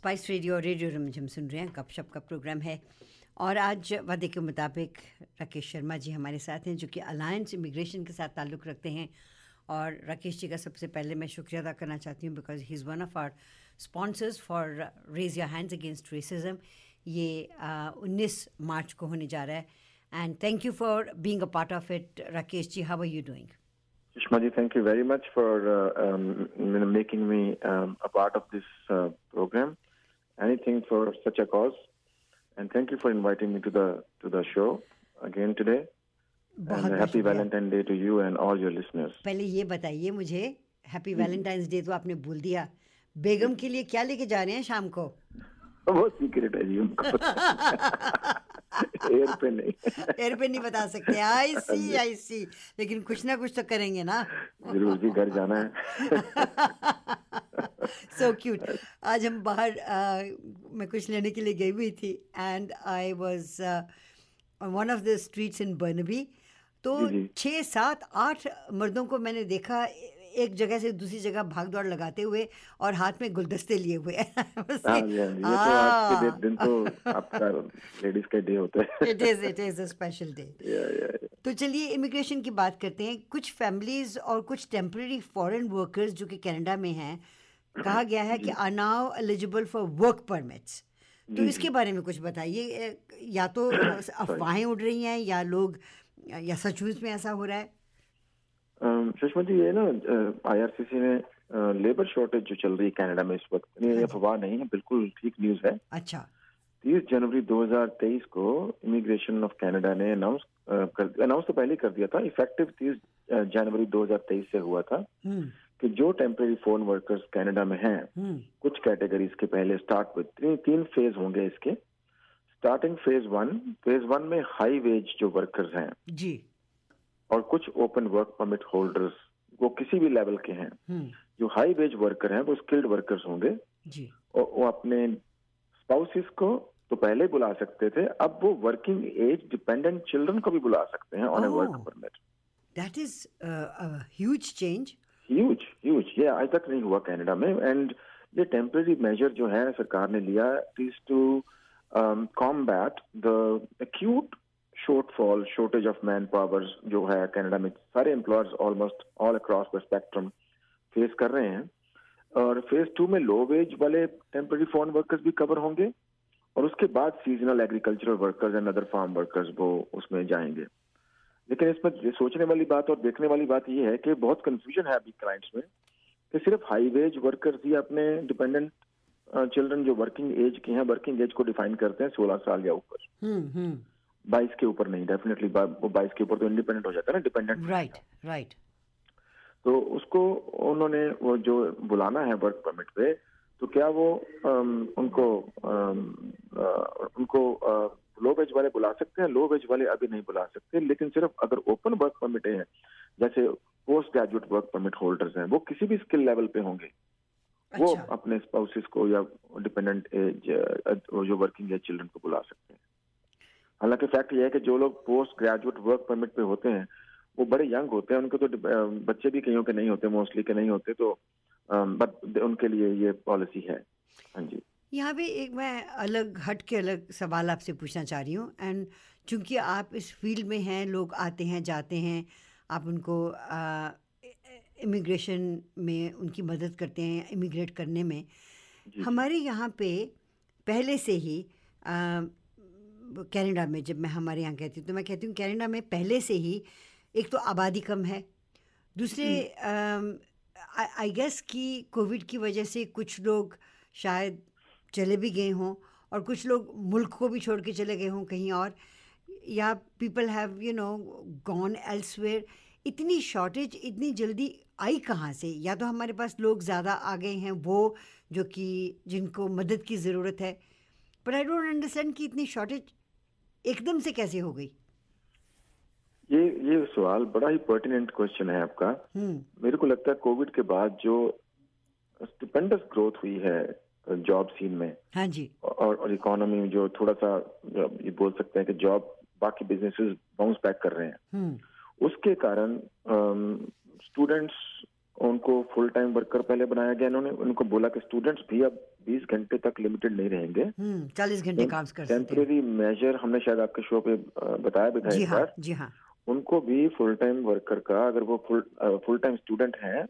Spice radio और radio Rimjhim सुन रहे हैं। गपशप का प्रोग्राम है। और आज वादे के मुताबिक राकेश शर्मा जी हमारे साथ हैं जो कि अलायंस इमिग्रेशन के साथ ताल्लुक़ रखते हैं। और राकेश जी का सबसे पहले मैं शुक्रिया अदा करना चाहती हूँ because he is one of our sponsors for raise your hands against racism ये उन्नीस मार्च को होने जा रहा है। And thank you for being a part of it Rakesh ji. How are you doing Shmaji, thank you very much for uh, um, making me um, a part of this uh, program. Anything for such a cause, and thank you for inviting me to the to the show again today. And happy Valentine Day to you and all your listeners. पहले ये बताइए मुझे happy Valentine's day तो आपने भूल दिया बेगम के लिए क्या लेके जा रहे हैं शाम को वो सीक्रेट है जी उनको एयर पे नहीं एयर पे नहीं बता सकते आई सी आई सी लेकिन कुछ ना कुछ तो करेंगे ना ज़रूर जी घर जाना है सो क्यूट आज हम बाहर अ, मैं कुछ लेने के लिए गई हुई थी and I was one of the streets in Burnaby तो। छः सात आठ मर्दों को मैंने देखा एक जगह से दूसरी जगह भाग दौड़ लगाते हुए और हाथ में गुलदस्ते लिए हुए। तो चलिए इमिग्रेशन की बात करते हैं। कुछ फैमिलीज़ और कुछ टेम्पररी फॉरेन वर्कर्स जो कि कनाडा में हैं कहा गया है कि are now eligible for work permits तो इसके बारे में कुछ बताइए या तो अफवाहें उड़ रही हैं या लोग या सचमुच में ऐसा हो रहा है? सुषमा जी ये ना आईआरसीसी ने लेबर शॉर्टेज जो चल रही है कनाडा में इस वक्त ये अफवाह नहीं है बिल्कुल ठीक न्यूज़ है। अच्छा। तीस जनवरी 2023 को इमिग्रेशन ऑफ़ कनाडा ने अनाउंस अनाउंस तो पहले कर दिया था इफ़ेक्टिव तीस जनवरी 2023 से हुआ था। हम्म। कि जो टेम्परेरी फ़ोन वर्कर्स कनाडा में हैं हम्म। कुछ कैटेगरीज के पहले स्टार्ट विद तीन, तीन फ़ेज़ होंगे इसके। Starting phase one phase one में हाई वेज जो वर्कर्स हैं जी। और कुछ ओपन वर्क परमिट होल्डर्स वो किसी भी लेवल के हैं। हम्म। जो हाई वेज वर्कर हैं वो स्किल्ड वर्कर्स होंगे। जी। और वो अपने स्पाउसिस को तो पहले बुला सकते थे अब वो वर्किंग एज डिपेंडेंट चिल्ड्रन को भी बुला सकते हैं on A. Work permit that is huge change huge huge ये आज तक नहीं हुआ कनाडा में। एंड ये टेम्पररी मेजर जो है, सरकार ने लिया is to combat the acute shortfall shortage of manpower जो है कनाडा में। सारे employers almost all across the spectrum face कर रहे हैं। और फ़ेज़ टू में लो वेज वाले टेम्पररी फॉरेन वर्कर्स भी कवर होंगे। और उसके बाद seasonal agricultural workers and other farm workers वो उसमें जाएँगे। लेकिन इसमें सोचने वाली बात और देखने वाली बात यह है कि बहुत कंफ्यूजन है अभी क्लाइंट्स में कि सिर्फ़ हाई वेज वर्कर्स ही अपने डिपेंडेंट चिल्ड्रन जो वर्किंग एज के हैं वर्किंग एज को डिफाइन करते हैं सोलह साल या ऊपर। हम्म हम्म। बाईस के ऊपर नहीं डेफिनेटली वो बाईस के ऊपर तो इंडिपेंडेंट हो जाता है ना डिपेंडेंट राइट राइट तो उसको उन्होंने वो जो बुलाना है वर्क परमिट पे तो क्या वो उनको उनको लो वेज वाले बुला सकते हैं लो वेज वाले अभी नहीं बुला सकते लेकिन सिर्फ़ अगर ओपन वर्क परमिट है जैसे post graduate work permit holders हैं वो किसी भी स्किल लेवल पे होंगे। अच्छा। वो अपने स्पाउसेस को या डिपेंडेंट एज जो वर्किंग एज चिल्ड्रन को बुला सकते हैं। हालाँकि फैक्ट ये है कि जो लोग पोस्ट ग्रेजुएट वर्क परमिट पे होते हैं वो बड़े यंग होते हैं उनके तो बच्चे भी कईयों के नहीं होते मोस्टली के नहीं होते तो बट उनके लिए ये पॉलिसी है। हाँ जी। यहाँ पे एक मैं अलग हट के अलग सवाल आपसे पूछना चाह रही हूँ। एंड चूँकि आप इस फ़ील्ड में हैं लोग आते हैं जाते हैं आप उनको इमिग्रेशन में उनकी मदद करते हैं इमिग्रेट करने में हमारे यहाँ पे पहले से ही कनाडा में जब मैं हमारे यहाँ कहती हूँ तो मैं कहती हूँ कनाडा में पहले से ही एक तो आबादी कम है। दूसरे आई गेस कि कोविड की वजह से कुछ लोग शायद चले भी गए हों और कुछ लोग मुल्क को भी छोड़ के चले गए हों कहीं और या people have you know gone elsewhere इतनी शॉर्टेज इतनी जल्दी आई कहाँ से? या तो हमारे पास लोग ज़्यादा आ गए हैं वो जो कि जिनको मदद की ज़रूरत है। पर आई डोंट अंडरस्टैंड कि इतनी शॉर्टेज एकदम से कैसे हो गई? ये ये सवाल बड़ा ही पर्टिनेंट क्वेश्चन है आपका। हम्म। मेरे को लगता है कोविड के बाद जो स्टुपेंडस ग्रोथ हुई है जॉब सीन में। हाँ जी। और और इकोनॉमी में जो थोड़ा सा ये बोल सकते हैं कि जॉब बाकी बिजनेसेस बाउंस बैक कर रहे हैं। हम्म। उसके कारण स्टूडेंट्स उनको फुल टाइम वर्कर पहले बनाया गया। इन्होंने उनको बोला कि स्टूडेंट्स भी अब बीस घंटे तक लिमिटेड नहीं रहेंगे। हम्म चालीस घंटे काम कर सकते हैं। टेम्परेरी मेजर हमने शायद आपके शो पे बताया भी था जी हाँ जी हाँ। उनको भी फुल टाइम वर्कर का अगर वो फुल फुल टाइम स्टूडेंट हैं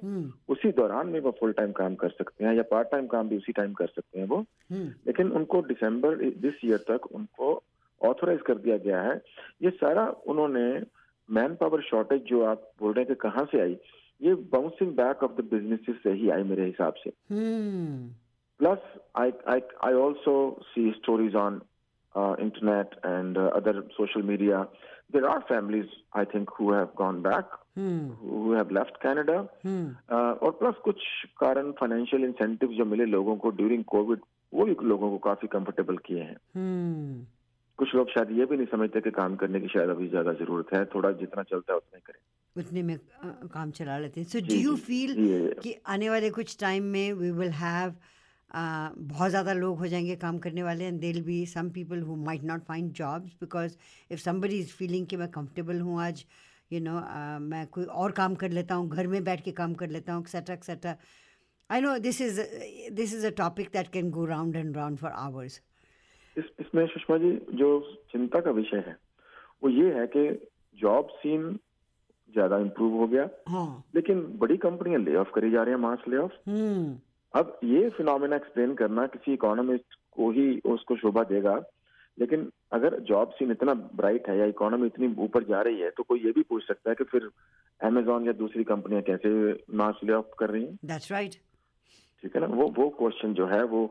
उसी दौरान में वो फुल टाइम काम कर सकते हैं या पार्ट टाइम काम भी उसी टाइम कर सकते हैं वो। हम्म। लेकिन उनको दिसंबर दिस ईयर तक उनको ऑथोराइज कर दिया गया है। ये सारा उन्होंने मैन पावर शॉर्टेज जो आप बोल रहे हैं कि कहाँ से आई ये bouncing back of the businesses से ही आई मेरे हिसाब से। Plus I I I also see stories on internet and other social media there are families i think who have gone back hmm who have left canada. Hmm Uh, और plus कुछ कारण financial incentive जो मिले लोगों को during Covid वो भी लोगों को काफ़ी कंफर्टेबल किए हैं। हम्म कुछ लोग शायद ये भी नहीं समझते कि काम करने की शायद अभी ज़्यादा ज़रूरत है थोड़ा जितना चलता है उतना ही करें। उतने में काम चला लेते हैं। सो डू यू फील कि आने वाले कुछ टाइम में वी विल हैव बहुत ज़्यादा लोग हो जाएँगे काम करने वाले and there be some people who might not find jobs because if somebody is feeling कि मैं कंफर्टेबल हूँ आज यू you नो मैं कोई और काम कर लेता हूँ घर में बैठ के काम कर लेता हूँ etcetera etcetera I know this is this is a topic that can go round and round for hours इस इसमें सुषमा जी जो चिंता का विषय है वो ये है कि जॉब सीन ज़्यादा इम्प्रूव हो गया हाँ। लेकिन बड़ी कंपनियाँ ले ऑफ़ करी जा रही हैं मास ले ऑफ़ हम्म। अब ये फिनोमेना एक्सप्लेन करना किसी इकोनॉमिस्ट को ही उसको शोभा देगा लेकिन अगर जॉब सीन इतना ब्राइट है या इकोनॉमी इतनी ऊपर जा रही है तो कोई ये भी पूछ सकता है कि फिर अमेजोन या दूसरी कंपनियाँ कैसे मास ले ऑफ़ कर रही हैं? दैट्स राइट ठीक है ना? वो वो क्वेश्चन जो है वो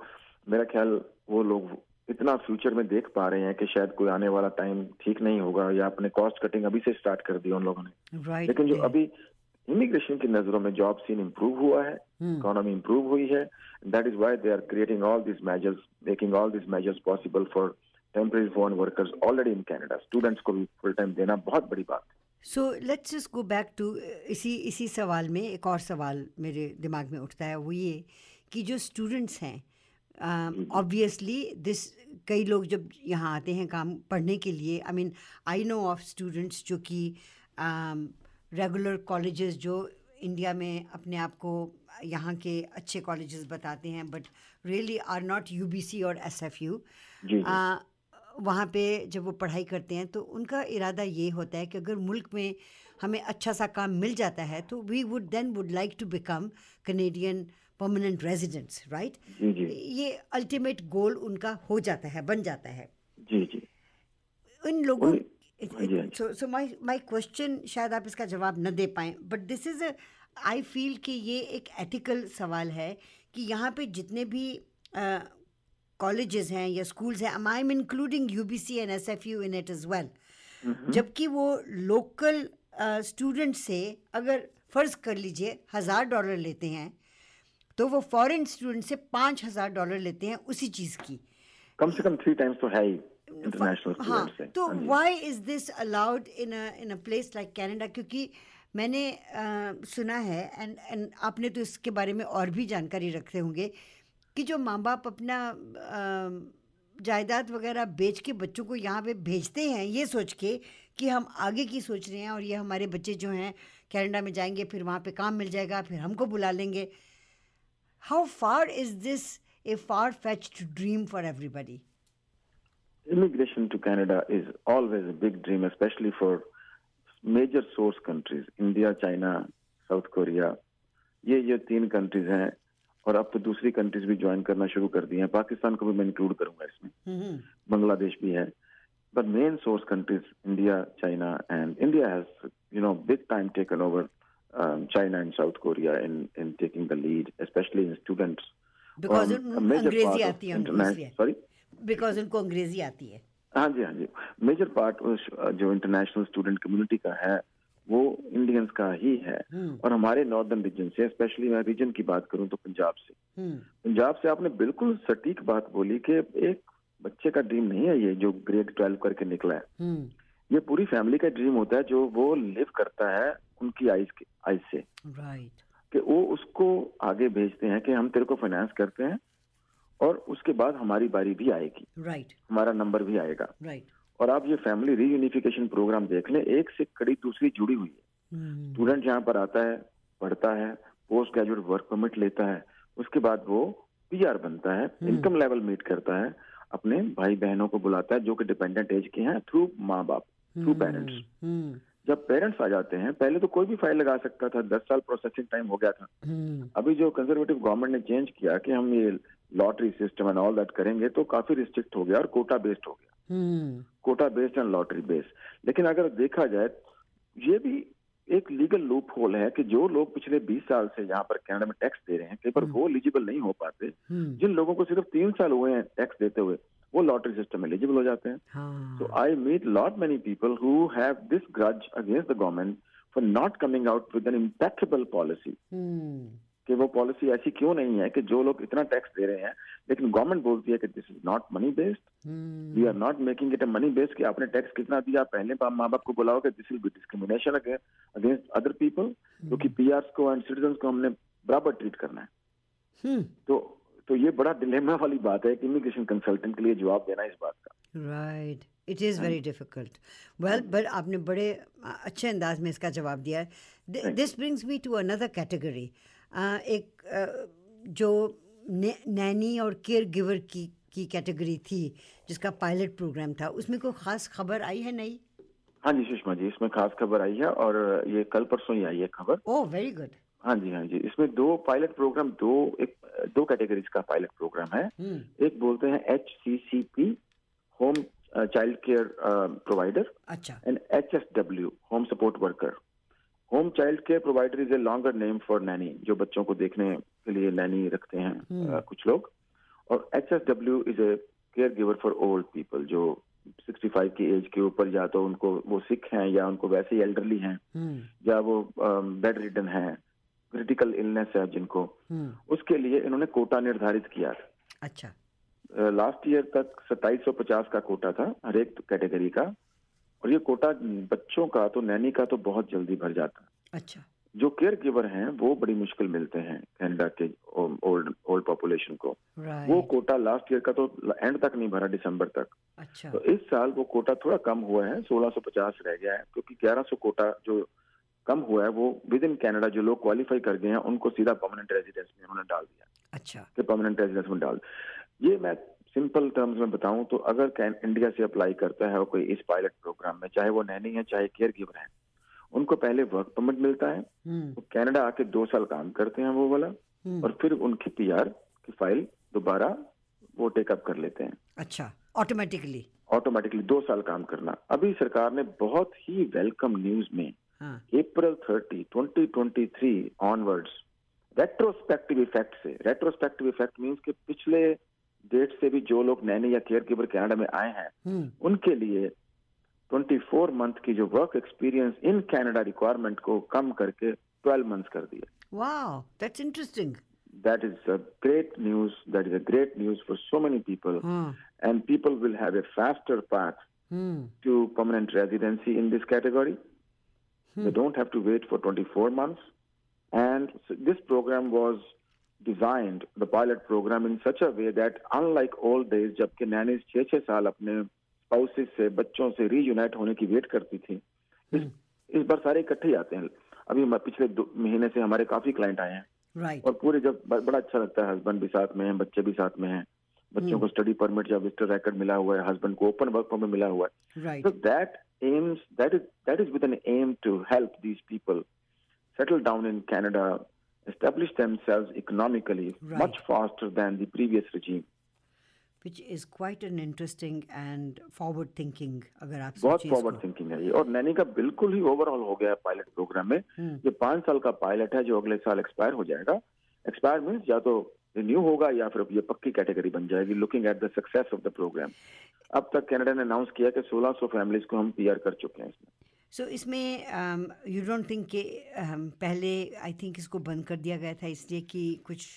मेरा ख्याल वो लोग इतना फ्यूचर में देख पा रहे हैं कि शायद कोई आने वाला टाइम ठीक नहीं होगा या अपने कॉस्ट कटिंग अभी से स्टार्ट कर दी उन लोगों ने। राइट लेकिन जो अभी इमिग्रेशन की नज़रों में जॉब सीन इम्प्रूव हुआ है इकोनॉमी इम्प्रूव हुई है. That is why they are creating all this measures making all this measures possible for temporary foreign workers already in Canada students को भी फुल टाइम देना बहुत बड़ी बात है. So let's just go back to इसी इसी सवाल में एक और सवाल मेरे दिमाग में उठता है वो ये कि जो स्टूडेंट्स हैं ऑब्वियसली दिस कई लोग जब यहाँ आते हैं काम पढ़ने के लिए I mean I know of students जो कि रेगुलर कॉलेजेस जो इंडिया में अपने आप को यहाँ के अच्छे कॉलेजेस बताते हैं but really are not U B C और एस एफ़ यू वहाँ पे जब वो पढ़ाई करते हैं तो उनका इरादा ये होता है कि अगर मुल्क में हमें अच्छा सा काम मिल जाता है तो we would then would like to become Canadian permanent residents right ये अल्टीमेट गोल उनका हो जाता है बन जाता है. जी जी. इन लोगों सो माय माय क्वेश्चन शायद आप इसका जवाब न दे पाएँ but this is I feel कि ये एक एथिकल सवाल है कि यहाँ पे जितने भी कॉलेजेस हैं या स्कूल्स हैं I am including U B C and S F U in it is well जबकि वो लोकल स्टूडेंट से अगर फ़र्ज़ कर लीजिए हज़ार डॉलर लेते हैं तो वो फॉरेन स्टूडेंट से पाँच हज़ार डॉलर लेते हैं उसी चीज़ की। कम से कम थ्री टाइम्स तो है ही इंटरनेशनल हाँ तो। Why is this allowed in in a place like Canada क्योंकि मैंने अ, सुना है एंड एंड आपने तो इसके बारे में और भी जानकारी रखते होंगे कि जो माँ बाप अपना जायदाद वगैरह बेच के बच्चों को यहाँ पे भेजते हैं ये सोच के कि हम आगे की सोच रहे हैं और ये हमारे बच्चे जो हैं कैनेडा में जाएँगे फिर वहाँ पे काम मिल जाएगा फिर हमको बुला लेंगे। How far is this a far fetch dream for everybody Immigration to Canada is always a big dream, especially for major source countries India China South Korea ये ये तीन कंट्रीज़ हैं और अब तो दूसरी कंट्रीज़ भी ज्वाइन करना शुरू कर दी हैं। पाकिस्तान को भी मैं इंक्लूड करूँगा इसमें। बांग्लादेश भी है। But main source countries India China and India has you know big time taken over China and South Korea in in taking the lead specially in students because अंग्रेज़ी आती है सॉरी बिकॉज़ उनको अंग्रेज़ी आती है। हाँ जी हाँ जी। मेजर पार्ट उस जो इंटरनेशनल स्टूडेंट कम्युनिटी का है वो इंडियंस का ही है। हम्म, और हमारे नॉर्दर्न रीजन से स्पेशली मैं रीजन की बात करूँ तो पंजाब से। हम्म, पंजाब से आपने बिल्कुल सटीक बात बोली कि एक बच्चे का ड्रीम नहीं है ये जो ग्रेड ट्वेल्व करके निकला है। हम्म, ये पूरी फैमिली का ड्रीम होता है जो वो लिव करता है उनकी आइज़ के आइज़ से। राइट कि वो उसको आगे भेजते हैं कि हम तेरे को फाइनेंस करते हैं और उसके बाद हमारी बारी भी आएगी। Right right. हमारा नंबर भी आएगा। Right right. और आप ये फैमिली रीयूनिफिकेशन प्रोग्राम देख लें एक से कड़ी दूसरी जुड़ी हुई है। स्टूडेंट यहाँ पर आता है पढ़ता है पोस्ट ग्रेजुएट वर्क परमिट लेता है उसके बाद वो पीआर बनता है इनकम लेवल मीट करता है अपने भाई बहनों को बुलाता है जो कि डिपेंडेंट एज के हैं थ्रू माँ बाप थ्रू पेरेंट्स हम्म जब पेरेंट्स आ जाते हैं पहले तो कोई भी फ़ाइल लगा सकता था दस साल प्रोसेसिंग टाइम हो गया था। अभी जो कंजर्वेटिव गवर्नमेंट ने चेंज किया कि हम ये lottery system and all that करेंगे तो काफ़ी रिस्ट्रिक्ट हो गया और कोटा बेस्ड हो गया। हम्म। Quota based and lottery based लेकिन अगर देखा जाए ये भी एक लीगल लूप होल है कि जो लोग पिछले 20 साल से यहाँ पर कनाडा में टैक्स दे रहे हैं कई बार वो एलिजिबल नहीं हो पाते। हम्म। जिन लोगों को सिर्फ़ तीन साल हुए हैं टैक्स देते हुए वो लॉटरी सिस्टम में एलिजिबल हो जाते हैं। हाँ। I I lot lot people who have grudge against the government for not coming out with an impeccable policy. हम्म। कि वो पॉलिसी ऐसी क्यों नहीं है कि जो लोग इतना टैक्स दे रहे हैं लेकिन गवर्नमेंट बोलती है कि this is not money based we are not making it a money based कि आपने टैक्स कितना दिया पहले माँ बाप को बुलाओ कि this will be discrimination against other people क्योंकि पीआरस को एंड सिटीजन को हमने बराबर ट्रीट करना है। हम्म तो तो ये बड़ा डिलेमा वाली बात है कि इमिग्रेशन कंसल्टेंट के लिए जवाब देना इस बात का। Right it is very difficult well but आपने बड़े अच्छे अंदाज में इसका जवाब दिया है। This brings me to another category एक जो नैनी और केयर गिवर की की कैटेगरी थी जिसका पायलट प्रोग्राम था उसमें कोई ख़ास खबर आई है नहीं हाँ जी सुषमा जी इसमें खास खबर आई है और ये कल परसों ही आई है खबर। ओह वेरी गुड हाँ जी हाँ जी इसमें दो पायलट प्रोग्राम दो एक दो कैटेगरीज का पायलट प्रोग्राम है। हम्म। एक बोलते हैं H C C P home child care provider अच्छा। And H S W home support worker home child care provider is a longer name for nanny जो बच्चों को देखने के लिए नैनी रखते हैं अ, कुछ लोग। और H S W is a caregiver for old people जो 65 की एज के ऊपर या तो उनको वो सिख हैं या उनको वैसे ही एल्डरली हैं हम्म। या वो बेड रिडन है क्रिटिकल इलनेस है जिनको। हम्म। उसके लिए इन्होंने कोटा निर्धारित किया था। अच्छा। लास्ट ईयर तक 2750 का कोटा था हर एक कैटेगरी का। और ये कोटा बच्चों का तो नैनी का तो बहुत जल्दी भर जाता है। अच्छा। जो केयर गिवर हैं वो बड़ी मुश्किल मिलते हैं कैनेडा के ओल्ड ओल्ड पॉपुलेशन को। वो कोटा लास्ट ईयर का तो एंड तक नहीं भरा दिसंबर तक। अच्छा। तो इस साल वो कोटा थोड़ा कम हुआ है 1650 रह गया है क्योंकि 1100 कोटा जो कम हुआ है वो विद इन कैनेडा जो लोग क्वालिफाई कर गए हैं उनको सीधा परमानेंट रेजिडेंस में उन्होंने डाल दिया। अच्छा। परमानेंट रेजिडेंस में डाल। ये मैं सिंपल टर्म्स में बताऊँ तो अगर इंडिया से अप्लाई करता है कोई इस पायलट प्रोग्राम में चाहे वो नैनी है चाहे केयर गिवर है उनको पहले वर्क परमिट मिलता है। हम्म। वो कनाडा आके दो साल काम करते हैं वो वाला हम्म। और फिर उनकी पीआर की फ़ाइल दोबारा वो टेकअप कर लेते हैं। अच्छा ऑटोमेटिकली ऑटोमेटिकली दो साल काम करना। अभी सरकार ने बहुत ही वेलकम न्यूज़ में April thirty twenty twenty three onwards retrospective effect से रेट्रोस्पेक्टिव इफ़ेक्ट मींस के पिछले डेट से भी जो लोग नैनी या केयर गिवर कनाडा में आए हैं हम्म उनके लिए 24 मंथ की जो work experience in Canada requirement को कम करके 12 मंथ्स कर दिया Wow, that's interesting. that is a great news that is a great news for so many people हाँ and people will have a faster path hmm to permanent residency in this category they don't have to wait for 24 months and so this program was designed the pilot program in such a way that unlike old days जबकि nannies छह छह साल अपने spouses से बच्चों से reunite होने की वेट करती थी इस इस बार सारे इकट्ठे ही आते हैं। अभी पिछले दो महीने से हमारे काफ़ी क्लाइंट आए हैं। Right. और पूरे जब बड़ा अच्छा लगता है हस्बैंड भी साथ में है बच्चे भी साथ में हैं। बच्चों को स्टडी परमिट या विजिटर रिकॉर्ड मिला हुआ है हस्बैंड को ओपन वर्क परमिट मिला हुआ है। Right. So that aims that is that is with an aim to help these people settle down in Canada, establish themselves economically Right. much faster than the previous regime. Which is quite an interesting and forward thinking अगर आप बहुत forward. Thinking है ये और नैनी का बिल्कुल ही overall हो गया है पायलट प्रोग्राम में ये पाँच साल का पायलट है जो अगले साल एक्सपायर हो जाएगा एक्सपायर मीन्स या तो रिन्यू होगा या फिर ये पक्की कैटेगरी बन जाएगी looking at the success of the program अब तक कनाडा ने अनाउंस किया कि 1600 फैमिलीज़ को हम पीआर कर चुके हैं इसमें सो इसमें यू डोंट थिंक कि um, पहले आई थिंक इसको बंद कर दिया गया था इसलिए कि कुछ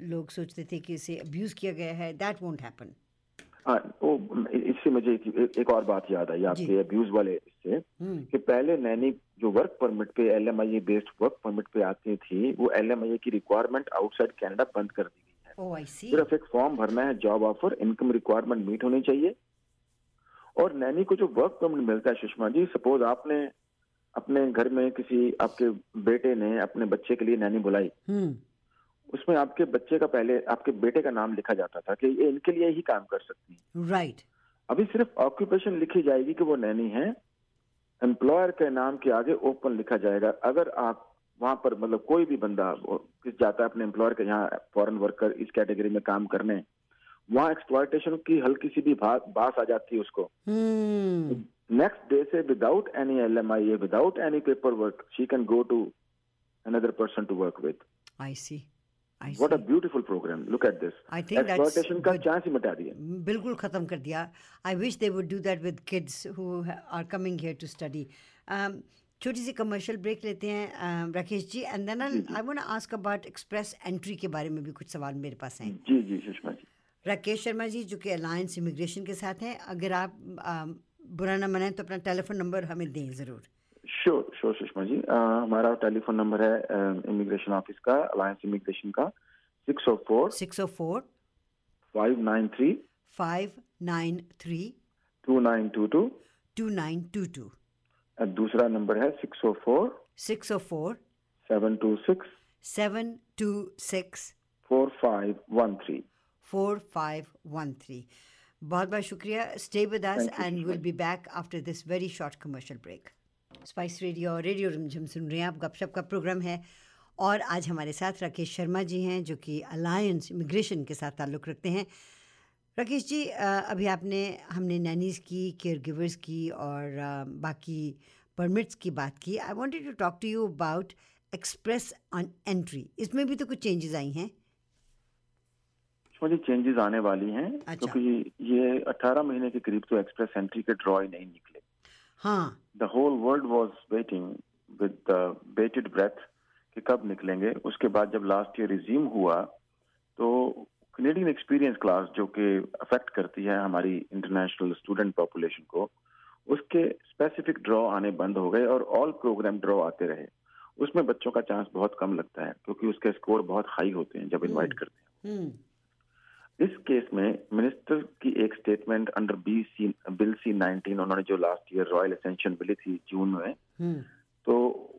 लोग सोचते थे कि इसे अब्यूज किया गया है। दैट वोंट हैपन हाँ वो इससे मुझे एक, एक और बात याद आई आपके अब्यूज वाले इससे हम्म। कि पहले नैनी जो वर्क परमिट पे L M I A based work permit पे आती थी वो एल एम आई ए की रिक्वायरमेंट आउटसाइड कनाडा बंद कर दी गई है। सी सिर्फ़ एक फॉर्म भरना है job offer income requirement meet होनी चाहिए। और नैनी को जो वर्क परमिट मिलता है सुषमा जी सपोज़ आपने अपने घर में किसी आपके बेटे ने अपने बच्चे के लिए नैनी बुलाई। हम्म। उसमें आपके बच्चे का पहले आपके बेटे का नाम लिखा जाता था कि ये इनके लिए ही काम कर सकती है। राइट अभी सिर्फ़ ऑक्यूपेशन लिखी जाएगी कि वो नैनी है। एम्प्लॉयर के नाम के आगे ओपन लिखा जाएगा। अगर आप वहाँ पर मतलब कोई भी बंदा किस जाता है अपने एम्प्लॉयर के यहाँ फॉरेन वर्कर इस कैटेगरी में काम करने वहाँ एक्सप्लॉयटेशन की हल्की सी भी बात आ जाती है उसको। हम्म। नेक्स्ट डे से without any L M I without any paper work she can go to another person to work with. I see What a beautiful program. Look at this. I think Exploitation का chance ही मिटा दिया। बिल्कुल ख़त्म कर दिया। I wish they would do that with kids who are coming here to study छोटी सी कमर्शियल ब्रेक लेते हैं um, Rakesh ji and then I want to ask about express entry के बारे में भी कुछ सवाल मेरे पास हैं। जी जी सुषमा जी। राकेश शर्मा जी जो कि अलायंस इमिग्रेशन के साथ हैं अगर आप बुरा ना मनाएँ तो अपना टेलीफोन नंबर हमें दें ज़रूर। Sure sure Sushma ji. हमारा टेलीफोन नंबर है इमिग्रेशन ऑफ़िस का अलायंस इमिग्रेशन का six o four six o four five nine three five nine three two nine two two two nine two two दूसरा number है six o four six o four seven two six seven two six four five one three four five one three बहुत बहुत शुक्रिया. Stay with us and. Will be back after this very short commercial break spice radio और radio Rimjhim सुन रहे हैं आप. गपशप का प्रोग्राम है. और आज हमारे साथ राकेश शर्मा जी हैं जो कि अलायंस इमिग्रेशन के साथ ताल्लुक़ रखते हैं. राकेश जी अभी आपने हमने नैनीज़ की केयर गिवर्स की और बाकी परमिट्स की बात की. I wanted to talk to you about express on entry इसमें भी तो कुछ चेंजेस आई हैं. सुषमा जी चेंजेस आने वाली हैं अच्छा। क्योंकि ये 18 महीने के करीब तो एक्सप्रेस एंट्री के ड्रॉ ही नहीं निकले। हाँ। Whole world was waiting with the bated breath कि कब निकलेंगे। उसके बाद जब लास्ट ईयर रिज्यूम हुआ तो कनेडियन एक्सपीरियंस क्लास जो कि अफेक्ट करती है हमारी इंटरनेशनल स्टूडेंट पॉपुलेशन को उसके स्पेसिफिक ड्रॉ आने बंद हो गए और ऑल प्रोग्राम ड्रॉ आते रहे। उसमें बच्चों का चांस बहुत कम लगता है क्योंकि उसके स्कोर बहुत हाई होते हैं जब इनवाइट हम्म। करते हैं। हम्म। इस केस में मिनिस्टर की एक statement under B C bill C 19 उन्होंने जो लास्ट ईयर रॉयल एसेंशन मिली थी जून में हम्म। तो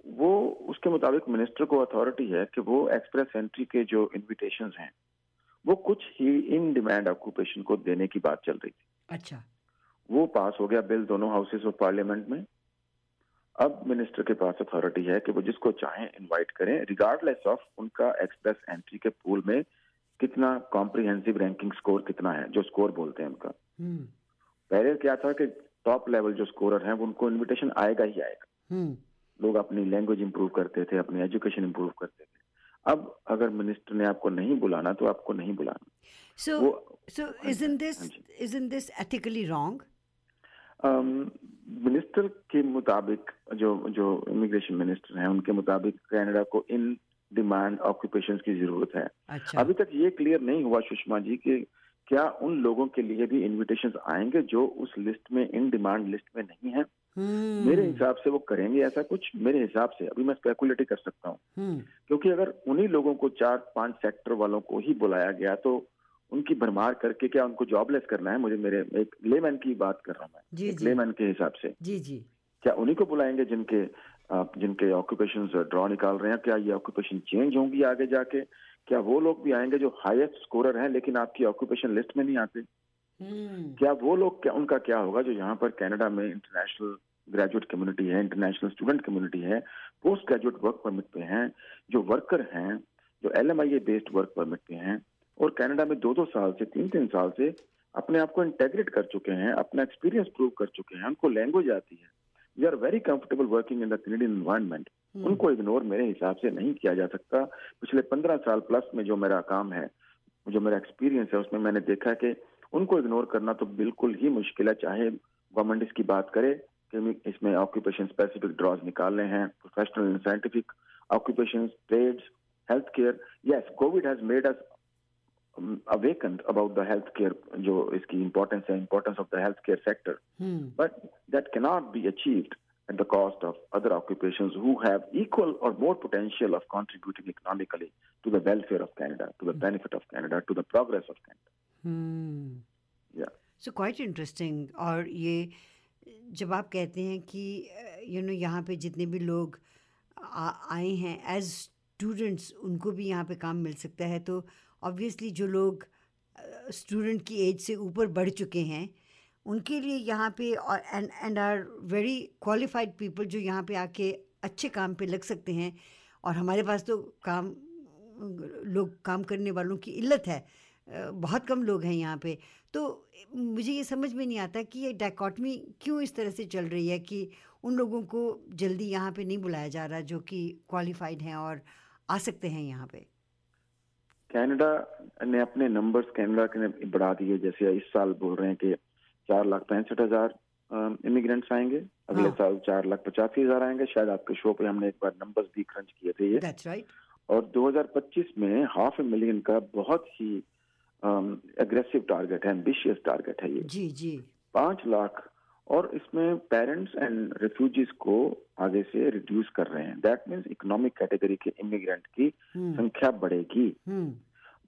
वो उसके मुताबिक मिनिस्टर को अथॉरिटी है कि वो एक्सप्रेस एंट्री के जो इनविटेशंस हैं वो कुछ ही इन डिमांड ऑक्यूपेशन को देने की बात चल रही थी। अच्छा। वो पास हो गया बिल दोनों हाउसेस ऑफ़ पार्लियामेंट में। अब मिनिस्टर के पास अथॉरिटी है कि वो जिसको चाहे इनवाइट करें रिगार्डलेस ऑफ़ उनका एक्सप्रेस एंट्री के पूल में कितना कॉम्प्रिहेंसिव रैंकिंग स्कोर कितना है जो स्कोर बोलते हैं उनका। हम्म। पहले क्या था कि टॉप लेवल जो स्कोरर हैं उनको इनविटेशन आएगा ही आएगा। हम्म। लोग अपनी लैंग्वेज इंप्रूव करते थे अपनी एजुकेशन इंप्रूव करते थे। अब अगर मिनिस्टर ने आपको नहीं बुलाना तो आपको नहीं बुलाना। Isn't जी, this हाँ जी। isn't this ethically मिनिस्टर के मुताबिक जो जो इमिग्रेशन मिनिस्टर हैं उनके मुताबिक कनाडा को इन डिमांड ऑक्यूपेशन की ज़रूरत है। अच्छा। अभी तक ये क्लियर नहीं हुआ सुषमा जी कि क्या उन लोगों के लिए भी इनविटेशंस आएँगे जो उस लिस्ट में इन डिमांड लिस्ट में नहीं है? हम्म। मेरे हिसाब से वो करेंगे ऐसा कुछ मेरे हिसाब से। अभी मैं स्पेकुलेट कर सकता हूँ। हम्म। क्योंकि अगर उन्हीं लोगों को चार पाँच सेक्टर वालों को ही बुलाया गया तो उनकी भरमार करके क्या उनको जॉबलेस करना है? मुझे मेरे एक लेमैन की बात कर रहा हूँ मैं। लेमैन के हिसाब से। जी जी। क्या उन्हीं को बुलाएँगे जिनके जिनके ऑक्यूपेशन ड्रॉ निकाल रहे हैं क्या ये ऑक्यूपेशन चेंज होंगी आगे जाके? क्या वो लोग भी आएँगे जो हाईएस्ट स्कोरर हैं लेकिन आपकी ऑक्यूपेशन लिस्ट में नहीं आते? हम्म। क्या वो लोग क्या उनका क्या होगा जो यहाँ पर कनाडा में इंटरनेशनल ग्रेजुएट कम्युनिटी है इंटरनेशनल स्टूडेंट कम्युनिटी है पोस्ट ग्रेजुएट वर्क परमिट पे हैं जो वर्कर हैं जो एल बेस्ड वर्क परमिट पे हैं और कनाडा में दो दो साल से तीन तीन साल से अपने आप को इंटेग्रेट कर चुके हैं अपना एक्सपीरियंस प्रूव कर चुके हैं उनको लैंग्वेज आती है। We are very comfortable working in the Canadian environment hmm, उनको इग्नोर मेरे हिसाब से नहीं किया जा सकता। पिछले पंद्रह साल प्लस में जो मेरा काम है जो मेरा एक्सपीरियंस है उसमें मैंने देखा कि उनको इग्नोर करना तो बिल्कुल ही मुश्किल है। चाहे गवर्नमेंट इसकी बात करे कि इसमें ऑक्यूपेशन स्पेसिफिक ड्रॉज निकालने हैं professional and scientific occupation trades health care yes covid has made us awakened about the healthcare जो इसकी importance है importance of the healthcare sector hmm but that cannot be achieved at the cost of other occupations who have equal or more potential of contributing economically to the welfare of Canada, to the benefit of Canada, to the progress of Canada. Hmm Yeah. So quite interesting और ये जब आप कहते हैं कि you know यहाँ पे जितने भी लोग आ- आए हैं एज स्टूडेंट्स उनको भी यहाँ पे काम मिल सकता है तो ऑब्वियसली जो लोग स्टूडेंट की एज से ऊपर बढ़ चुके हैं, उनके लिए यहाँ पे and and are very qualified people जो यहाँ पे आके अच्छे काम पे लग सकते हैं, और हमारे पास तो काम, लोग काम करने वालों की इल्लत है बहुत कम लोग हैं यहाँ पे। तो मुझे ये समझ में नहीं आता कि ये डाइकॉटमी क्यों इस तरह से चल रही है कि उन लोगों को जल्दी यहाँ पे नहीं बुलाया जा रहा जो कि क्वालिफाइड हैं और आ सकते हैं यहाँ पे। कनाडा ने अपने नंबर्स कनाडा के ने बढ़ा दिए जैसे इस साल बोल रहे हैं कि चार लाख पैंसठ हज़ार इमिग्रेंट्स आएँगे अगले हाँ. साल चार लाख पचासी हज़ार आएँगे शायद आपके शो पे हमने एक बार नंबर्स भी खर्च किए थे ये right. और 2025 में हाफ़ ए मिलियन का बहुत ही एग्रेसिव टारगेट है एम्बिशियस टारगेट है ये जी जी पाँच लाख और इसमें पेरेंट्स एंड रिफ्यूजीज को आगे से रिड्यूस कर रहे हैं। दैट मीन्स इकोनॉमिक कैटेगरी के इमिग्रेंट की हम्म। संख्या बढ़ेगी। हम्म।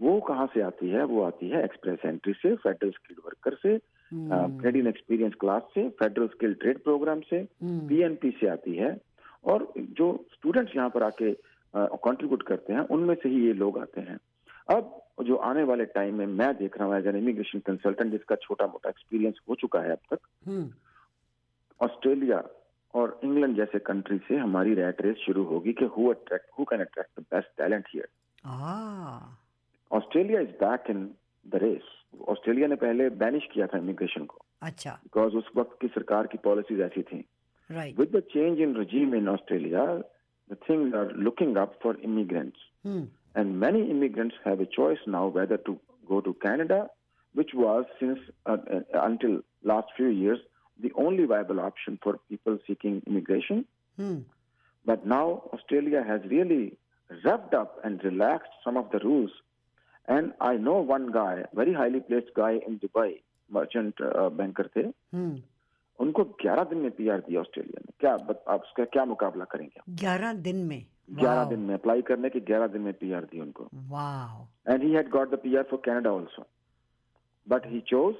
वो कहाँ से आती है? वो आती है एक्सप्रेस एंट्री से फेडरल स्किल्ड वर्कर से कैनेडियन एक्सपीरियंस क्लास से फेडरल स्किल ट्रेड प्रोग्राम से पीएनपी हम्म। से आती है। और जो स्टूडेंट्स यहाँ पर आके कंट्रीब्यूट करते हैं उनमें से ही ये लोग आते हैं। अब जो आने वाले टाइम में मैं देख रहा हूँ एज एन इमिग्रेशन कंसल्टेंट जिसका छोटा मोटा एक्सपीरियंस हो चुका है अब तक ऑस्ट्रेलिया हम्म। और इंग्लैंड जैसे कंट्री से हमारी रैट रेस शुरू होगी कि who attract who can attract the best talent here Australia is back in the race Australia ने पहले बैनिश किया था इमिग्रेशन को अच्छा बिकॉज़ उस वक्त की सरकार की पॉलिसीज़ ऐसी थी with the change in regime in Australia the things are looking up for immigrants. Hmm. And many immigrants have a choice now whether to go to Canada, which was since uh, uh, until last few years the only viable option for people seeking immigration. Hmm. But now Australia has really revved up and relaxed some of the rules. And I know one guy, very highly placed guy in Dubai, merchant uh, banker थे. Hmm. उनको 11 दिन में PR दिया Australia ने क्या आप उसका क्या मुकाबला करेंगे 11 दिन में 11 दिन में अप्लाई करने के 11 दिन में पीआर दी उनको and he had got the PR for Canada also but he chose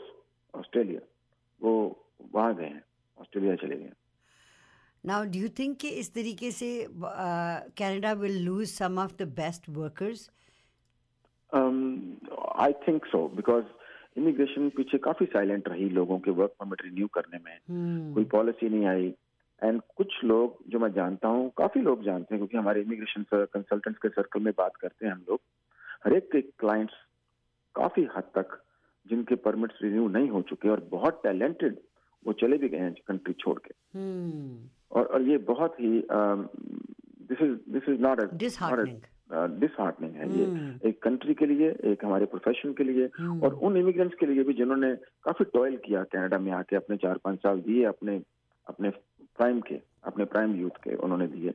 Australia वो वहाँ गए हैं ऑस्ट्रेलिया चले गए। नाउ डू यू थिंक कि इस तरीके से Canada will lose some of the best workers I think so because immigration पीछे काफ़ी साइलेंट रही लोगों के वर्क परमिट रिन्यू करने में। Hmm. कोई पॉलिसी नहीं आई। एंड कुछ लोग जो मैं जानता हूँ काफ़ी लोग जानते हैं क्योंकि हमारे इमिग्रेशन कंसल्टेंट्स के सर्कल में बात करते हैं हम लोग। हर एक के क्लाइंट्स काफ़ी हद तक जिनके परमिट्स रिन्यू नहीं हो चुके और बहुत टैलेंटेड वो चले भी गए हैं कंट्री छोड़ के hmm. और और ये बहुत ही this is this is not disheartening है ये hmm. एक कंट्री के लिए एक हमारे प्रोफेशन के लिए hmm. और उन इमिग्रेंट्स के लिए भी जिन्होंने काफ़ी टॉयल किया कनाडा में आके अपने चार पाँच साल दिए अपने अपने प्राइम के अपने प्राइम यूथ के उन्होंने दिए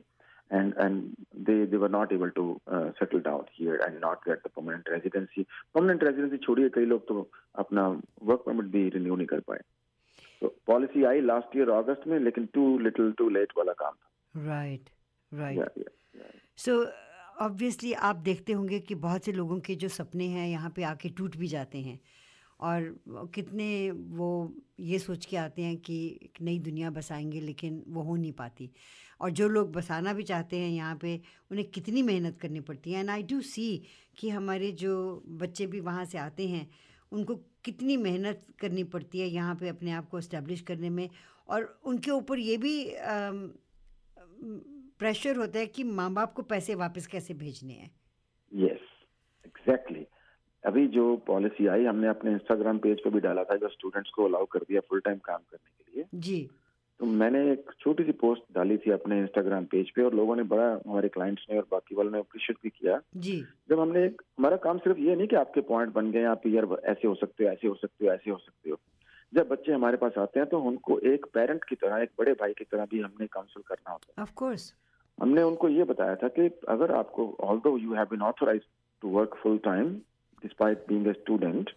and and they they were not able to uh, settle down here and not get the permanent residency permanent residency छोड़िए कई लोग तो अपना वर्क परमिट भी रिन्यू नहीं कर पाए तो पॉलिसी आई लास्ट ईयर अगस्त में लेकिन टू लिटिल टू लेट वाला काम था। राइट राइट सो ऑब्वियसली आप देखते होंगे कि बहुत से लोगों के जो सपने हैं यहाँ पे आके टूट भी जाते हैं। और कितने वो ये सोच के आते हैं कि एक नई दुनिया बसाएँगे लेकिन वो हो नहीं पाती। और जो लोग बसाना भी चाहते हैं यहाँ पे उन्हें कितनी मेहनत करनी पड़ती है। एंड आई डू सी कि हमारे जो बच्चे भी वहाँ से आते हैं उनको कितनी मेहनत करनी पड़ती है यहाँ पे अपने आप को इस्टेब्लिश करने में? और उनके ऊपर ये भी प्रेशर होता है कि माँ बाप को पैसे वापस कैसे भेजने हैं? यस एग्जैक्टली अभी जो पॉलिसी आई हमने अपने इंस्टाग्राम पेज पे भी डाला था जो स्टूडेंट्स को अलाउ कर दिया फुल टाइम काम करने के लिए। जी। तो मैंने एक छोटी सी पोस्ट डाली थी अपने इंस्टाग्राम पेज पे और लोगों ने बड़ा हमारे क्लाइंट्स ने और बाकी वालों ने अप्रिशिएट भी किया। जी। जब हमने हमारा काम सिर्फ़ ये नहीं कि आपके पॉइंट बन गए आप यार ऐसे हो सकते हो ऐसे हो सकते हो ऐसे हो सकते हो। जब बच्चे हमारे पास आते हैं तो उनको एक पेरेंट की तरह एक बड़े भाई की तरह भी हमने काउंसिल करना होता है। ऑफ़ कोर्स हमने उनको ये बताया था कि अगर आपको although you have been authorize to work full time despite being student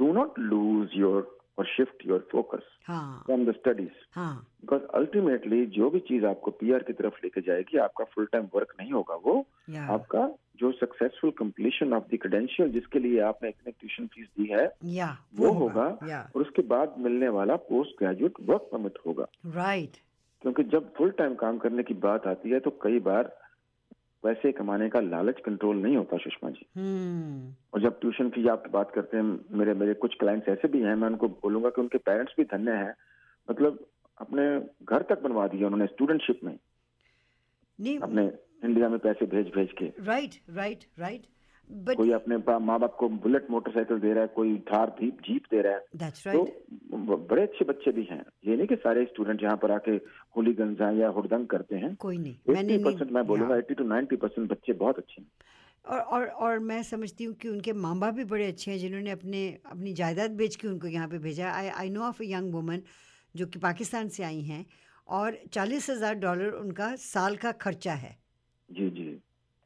do not lose your और shift your focus from the studies because ultimately जो भी चीज़ आपको पीआर की तरफ़ लेके जाएगी आपका फुल टाइम वर्क नहीं होगा वो yeah. आपका जो successful completion of the credential जिसके लिए आपने इतने ट्यूशन फ़ीस दी है yeah, वो, वो होगा yeah. और उसके बाद मिलने वाला पोस्ट ग्रेजुएट वर्क परमिट होगा राइट right. क्योंकि जब फुल टाइम काम करने की बात आती है तो कई बार पैसे कमाने का लालच कंट्रोल नहीं होता सुषमा जी। हम्म। और जब ट्यूशन की आप बात करते हैं मेरे मेरे कुछ क्लाइंट्स ऐसे भी हैं मैं उनको बोलूँगा कि उनके पेरेंट्स भी धन्य हैं। मतलब अपने घर तक बनवा दिया उन्होंने स्टूडेंटशिप में। नहीं अपने इंडिया में पैसे भेज भेज के। राइट राइट राइट बट कोई अपने माँ बाप को बुलेट मोटरसाइकिल दे रहा है कोई थार जीप जीप दे रहा है। दैट्स तो बड़े अच्छे बच्चे भी हैं। ये नहीं कि सारे स्टूडेंट यहाँ पर आके होली गंजा या हुड़दंग करते हैं। कोई नहीं। परसेंट मैं बोलूँगा। एट्टी टू नाइन्टी परसेंट बच्चे बहुत अच्छे हैं। और और और मैं समझती हूँ कि उनके माँ बाप भी बड़े अच्छे हैं जिन्होंने अपने अपनी जायदाद बेच के उनको यहाँ पे भेजा। I I know of a young woman जो कि पाकिस्तान से आई हैं और चालीस हज़ार डॉलर उनका साल का खर्चा है। जी जी।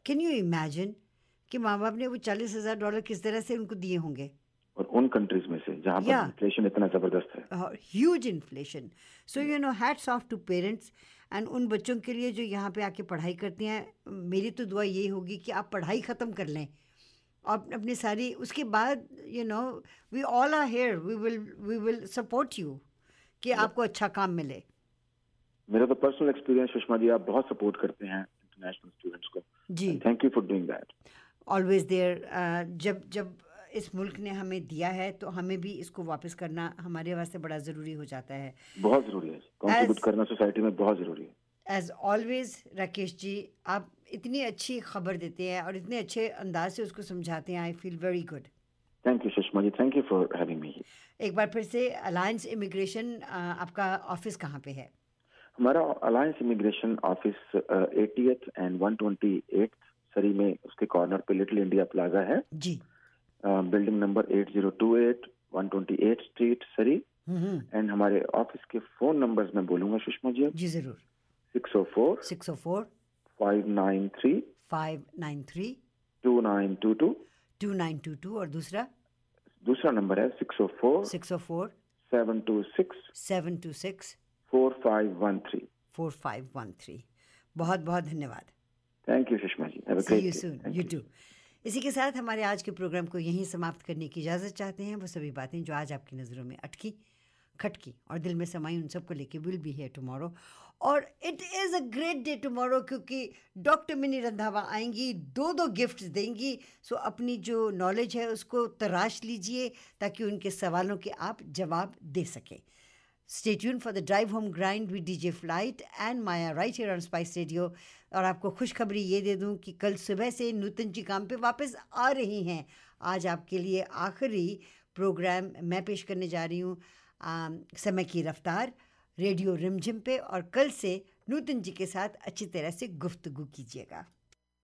कैन यू इमेजिन कि माँ बाप ने वो चालीस हज़ार डॉलर किस तरह से उनको दिए होंगे? और उन कंट्रीज़ में से जहाँ पर इन्फ्लेशन इतना ज़बरदस्त है। Huge inflation so you know hats off to parents and उन बच्चों के लिए जो यहाँ पे आके पढ़ाई करते हैं। मेरी तो दुआ ये होगी कि आप पढ़ाई ख़त्म कर लें। और अपनी सारी उसके बाद you know we all are here we will we will support you कि आपको अच्छा काम मिले। मेरा तो पर्सनल एक्सपीरियंस सुषमा जी आप बहुत सपोर्ट करते हैं इंटरनेशनल स्टूडेंट्स को। जी। Thank you for doing that always there जब जब इस मुल्क ने हमें दिया है तो हमें भी इसको वापस करना हमारे वास्ते बड़ा ज़रूरी हो जाता है। बहुत ज़रूरी है। कंट्रीब्यूट करना सोसाइटी में बहुत ज़रूरी है। एज ऑलवेज राकेश जी आप इतनी अच्छी खबर देते हैं और इतने अच्छे अंदाज से उसको समझाते हैं I feel very good thank you Sushma ji thank you for having me एक बार फिर से अलायंस इमिग्रेशन आपका ऑफ़िस कहाँ पे है? हमारा alliance immigration office eightieth and one twenty eight Surrey में उसके कॉर्नर पे लिटिल इंडिया प्लाजा है। जी। Building number eight zero two eight one twenty eight street Surrey and हमारे ऑफ़िस के फ़ोन नंबर्स मैं बोलूँगा सुषमा जी। जी ज़रूर। Six o four six o four five nine three five nine three two nine two two two nine two two और दूसरा? दूसरा number है six o four six o four seven two six seven two six four five one three four five one three बहुत बहुत धन्यवाद। Thank you Sushma ji great you soon thank you you too इसी के साथ हमारे आज के programme को यहीं समाप्त करने की इजाज़त चाहते हैं। वो सभी बातें जो आज आपकी नज़रों में अटकी खटकी और दिल में समाई उन सबको लेके विल बी है टुमारो और it is a great day tomorrow क्योंकि डॉक्टर मिनी रंधावा आएँगी दो दो गिफ्ट देंगी। सो अपनी जो नॉलेज है उसको तराश लीजिए ताकि उनके सवालों के आप जवाब दे सकें। Stay tuned for the drive home grind with DJ Flight and Maya right here on Spice Radio. और आपको खुशखबरी ये दे दूँ कि कल सुबह से नूतन जी काम पे वापस आ रही हैं। आज आपके लिए आखिरी प्रोग्राम मैं पेश करने जा रही हूँ समय की रफ्तार, रेडियो रिमझिम पे और कल से नूतन जी के साथ अच्छी तरह से गुफ्तगु कीजिएगा।